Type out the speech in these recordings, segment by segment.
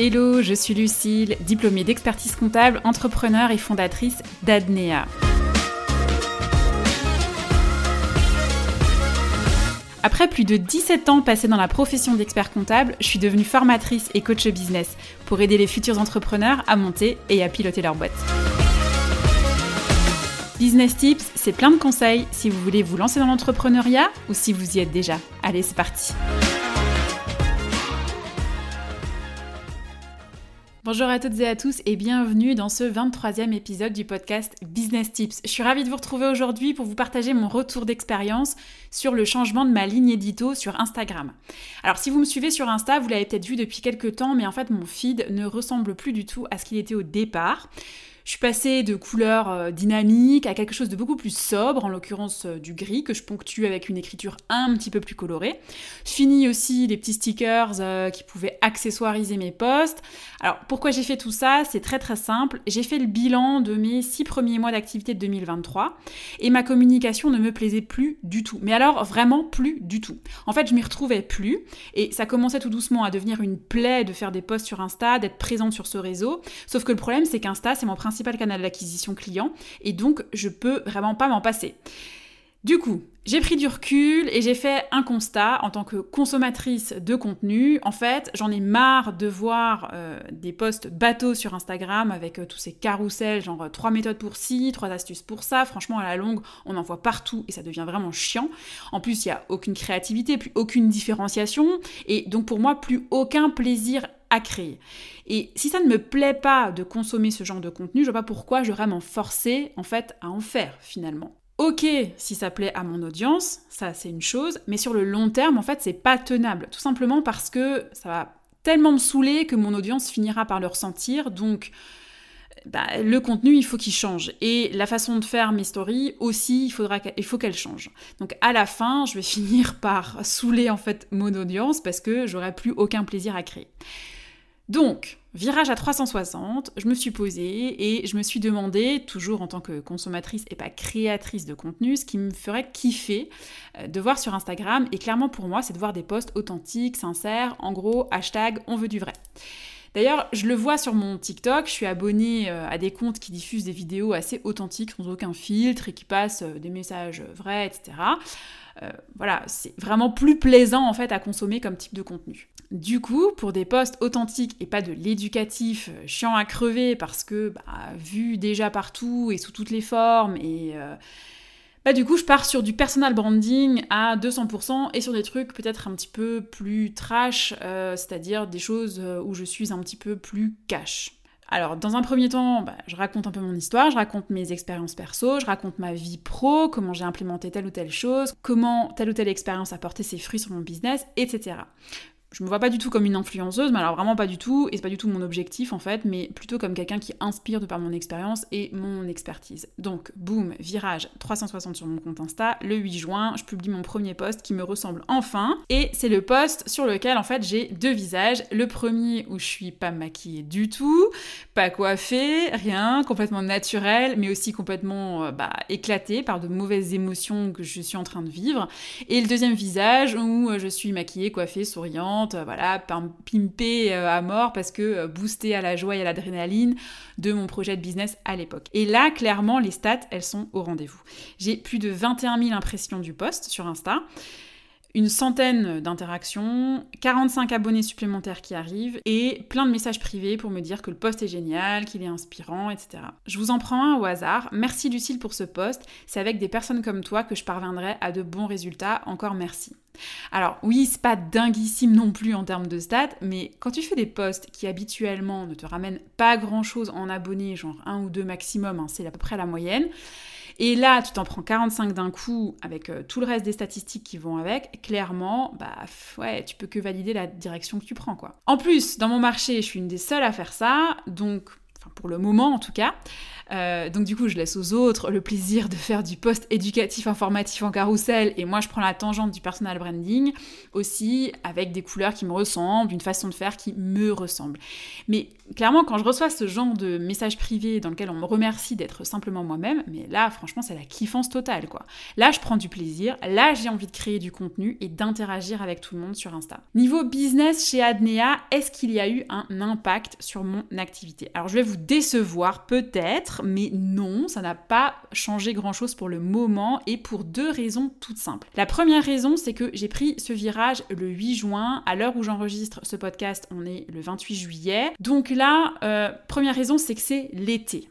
Hello, je suis Lucille, diplômée d'expertise comptable, entrepreneur et fondatrice d'Adnea. Après plus de 17 ans passés dans la profession d'expert comptable, je suis devenue formatrice et coach business pour aider les futurs entrepreneurs à monter et à piloter leur boîte. Business Tips, c'est plein de conseils si vous voulez vous lancer dans l'entrepreneuriat ou si vous y êtes déjà. Allez, c'est parti. Bonjour à toutes et à tous et bienvenue dans ce 23e épisode du podcast Business Tips. Je suis ravie de vous retrouver aujourd'hui pour vous partager mon retour d'expérience sur le changement de ma ligne édito sur Instagram. Alors si vous me suivez sur Insta, vous l'avez peut-être vu depuis quelques temps, mais en fait mon feed ne ressemble plus du tout à ce qu'il était au départ. Je suis passée de couleurs euh, dynamiques à quelque chose de beaucoup plus sobre, en l'occurrence euh, du gris, que je ponctue avec une écriture un petit peu plus colorée. Fini aussi les petits stickers euh, qui pouvaient accessoiriser mes posts. Alors pourquoi j'ai fait tout ça? C'est très très simple. J'ai fait le bilan de mes six premiers mois d'activité de 2023 et ma communication ne me plaisait plus du tout. Mais alors vraiment plus du tout. En fait, je m'y retrouvais plus et ça commençait tout doucement à devenir une plaie de faire des posts sur Insta, d'être présente sur ce réseau. Sauf que le problème, c'est qu'Insta, c'est mon principal canal d'acquisition client et donc je peux vraiment pas m'en passer. Du coup, j'ai pris du recul et j'ai fait un constat en tant que consommatrice de contenu. En fait, j'en ai marre de voir euh, des posts bateaux sur Instagram avec euh, tous ces carousels, genre 3 euh, méthodes pour ci, 3 astuces pour ça. Franchement, à la longue, on en voit partout et ça devient vraiment chiant. En plus, il n'y a aucune créativité, plus aucune différenciation et donc pour moi, plus aucun plaisir à créer. Et si ça ne me plaît pas de consommer ce genre de contenu, je vois pas pourquoi je m'en forcer en fait à en faire finalement. Ok, si ça plaît à mon audience, ça c'est une chose, mais sur le long terme, en fait, c'est pas tenable. Tout simplement parce que ça va tellement me saouler que mon audience finira par le ressentir. Donc, bah, le contenu, il faut qu'il change. Et la façon de faire mes stories aussi, il, faut qu'elle change. Donc à la fin, je vais finir par saouler en fait mon audience parce que j'aurai plus aucun plaisir à créer. Donc, virage à 360, je me suis posée et je me suis demandé, toujours en tant que consommatrice et pas créatrice de contenu, ce qui me ferait kiffer euh, de voir sur Instagram. Et clairement pour moi, c'est de voir des posts authentiques, sincères, en gros, hashtag on veut du vrai. D'ailleurs, je le vois sur mon TikTok, je suis abonnée euh, à des comptes qui diffusent des vidéos assez authentiques, sans aucun filtre, et qui passent euh, des messages vrais, etc. voilà, c'est vraiment plus plaisant en fait à consommer comme type de contenu. Du coup, pour des posts authentiques et pas de l'éducatif euh, chiant à crever parce que bah, vu déjà partout et sous toutes les formes et euh, bah, du coup je pars sur du personal branding à 200% et sur des trucs peut-être un petit peu plus trash, euh, c'est-à-dire des choses où je suis un petit peu plus cash. Alors, dans un premier temps, bah, je raconte un peu mon histoire, je raconte mes expériences perso, je raconte ma vie pro, comment j'ai implémenté telle ou telle chose, comment telle ou telle expérience a porté ses fruits sur mon business, etc je me vois pas du tout comme une influenceuse, mais alors vraiment pas du tout, et c'est pas du tout mon objectif en fait, mais plutôt comme quelqu'un qui inspire de par mon expérience et mon expertise. Donc, boum, virage 360 sur mon compte Insta, le 8 juin, je publie mon premier post qui me ressemble enfin, et c'est le post sur lequel en fait j'ai deux visages. Le premier où je suis pas maquillée du tout, pas coiffée, rien, complètement naturel, mais aussi complètement euh, bah, éclaté par de mauvaises émotions que je suis en train de vivre, et le deuxième visage où euh, je suis maquillée, coiffée, souriante, euh, voilà, pimpée euh, à mort parce que euh, boostée à la joie et à l'adrénaline de mon projet de business à l'époque. Et là, clairement, les stats, elles sont au rendez-vous. J'ai plus de 21 000 impressions du post sur Insta une centaine d'interactions, 45 abonnés supplémentaires qui arrivent et plein de messages privés pour me dire que le post est génial, qu'il est inspirant, etc. Je vous en prends un au hasard. Merci Lucille pour ce post. C'est avec des personnes comme toi que je parviendrai à de bons résultats. Encore merci. Alors oui, c'est pas dinguissime non plus en termes de stats, mais quand tu fais des posts qui habituellement ne te ramènent pas grand chose en abonnés, genre un ou deux maximum, hein, c'est à peu près la moyenne, et là, tu t'en prends 45 d'un coup avec euh, tout le reste des statistiques qui vont avec, clairement, bah ouais, tu peux que valider la direction que tu prends quoi. En plus, dans mon marché, je suis une des seules à faire ça, donc pour le moment en tout cas. Euh, donc du coup, je laisse aux autres le plaisir de faire du post éducatif informatif en carrousel et moi je prends la tangente du personal branding aussi avec des couleurs qui me ressemblent, une façon de faire qui me ressemble. Mais clairement, quand je reçois ce genre de message privé dans lequel on me remercie d'être simplement moi-même, mais là franchement c'est la kiffance totale quoi. Là je prends du plaisir, là j'ai envie de créer du contenu et d'interagir avec tout le monde sur Insta. Niveau business chez Adnea, est-ce qu'il y a eu un impact sur mon activité? Alors je vais vous décevoir peut-être mais non, ça n'a pas changé grand-chose pour le moment et pour deux raisons toutes simples. La première raison, c'est que j'ai pris ce virage le 8 juin. À l'heure où j'enregistre ce podcast, on est le 28 juillet. Donc là, euh, première raison, c'est que c'est l'été.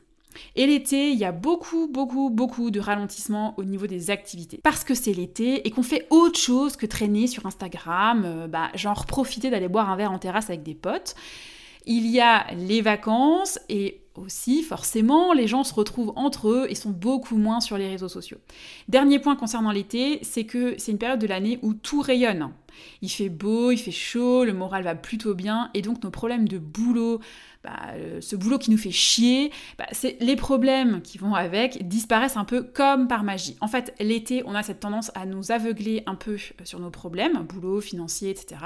Et l'été, il y a beaucoup, beaucoup, beaucoup de ralentissement au niveau des activités. Parce que c'est l'été et qu'on fait autre chose que traîner sur Instagram, euh, bah, genre profiter d'aller boire un verre en terrasse avec des potes. Il y a les vacances et aussi, forcément, les gens se retrouvent entre eux et sont beaucoup moins sur les réseaux sociaux. Dernier point concernant l'été, c'est que c'est une période de l'année où tout rayonne. Il fait beau, il fait chaud, le moral va plutôt bien, et donc nos problèmes de boulot, bah, euh, ce boulot qui nous fait chier, bah, c'est les problèmes qui vont avec disparaissent un peu comme par magie. En fait, l'été, on a cette tendance à nous aveugler un peu euh, sur nos problèmes, boulot, financier, etc.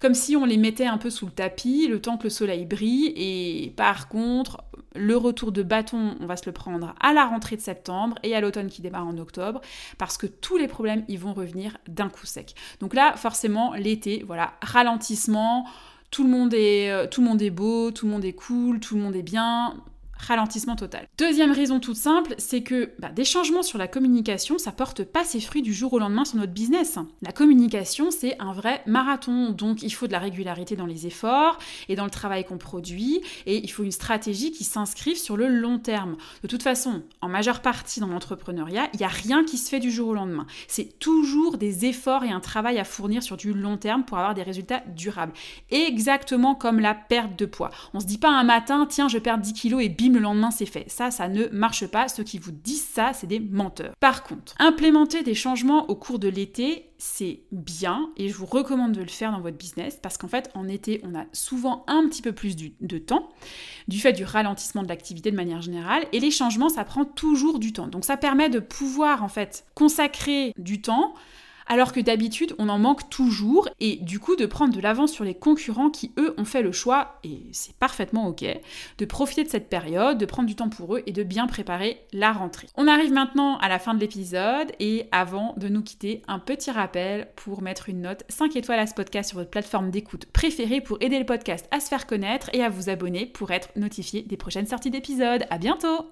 Comme si on les mettait un peu sous le tapis, le temps que le soleil brille, et par contre, le retour de bâton, on va se le prendre à la rentrée de septembre et à l'automne qui démarre en octobre, parce que tous les problèmes, ils vont revenir d'un coup sec. Donc là, forcément, l'été, voilà, ralentissement, tout le monde est, euh, tout le monde est beau, tout le monde est cool, tout le monde est bien ralentissement total. Deuxième raison toute simple, c'est que bah, des changements sur la communication, ça porte pas ses fruits du jour au lendemain sur notre business. La communication, c'est un vrai marathon, donc il faut de la régularité dans les efforts et dans le travail qu'on produit, et il faut une stratégie qui s'inscrive sur le long terme. De toute façon, en majeure partie dans l'entrepreneuriat, il n'y a rien qui se fait du jour au lendemain. C'est toujours des efforts et un travail à fournir sur du long terme pour avoir des résultats durables. Exactement comme la perte de poids. On se dit pas un matin, tiens, je perds 10 kilos et bim, le lendemain c'est fait. Ça, ça ne marche pas. Ceux qui vous disent ça, c'est des menteurs. Par contre, implémenter des changements au cours de l'été, c'est bien et je vous recommande de le faire dans votre business parce qu'en fait, en été, on a souvent un petit peu plus de temps du fait du ralentissement de l'activité de manière générale et les changements, ça prend toujours du temps. Donc ça permet de pouvoir en fait consacrer du temps alors que d'habitude on en manque toujours et du coup de prendre de l'avance sur les concurrents qui eux ont fait le choix, et c'est parfaitement ok, de profiter de cette période, de prendre du temps pour eux et de bien préparer la rentrée. On arrive maintenant à la fin de l'épisode et avant de nous quitter, un petit rappel pour mettre une note 5 étoiles à ce podcast sur votre plateforme d'écoute préférée pour aider le podcast à se faire connaître et à vous abonner pour être notifié des prochaines sorties d'épisodes. À bientôt!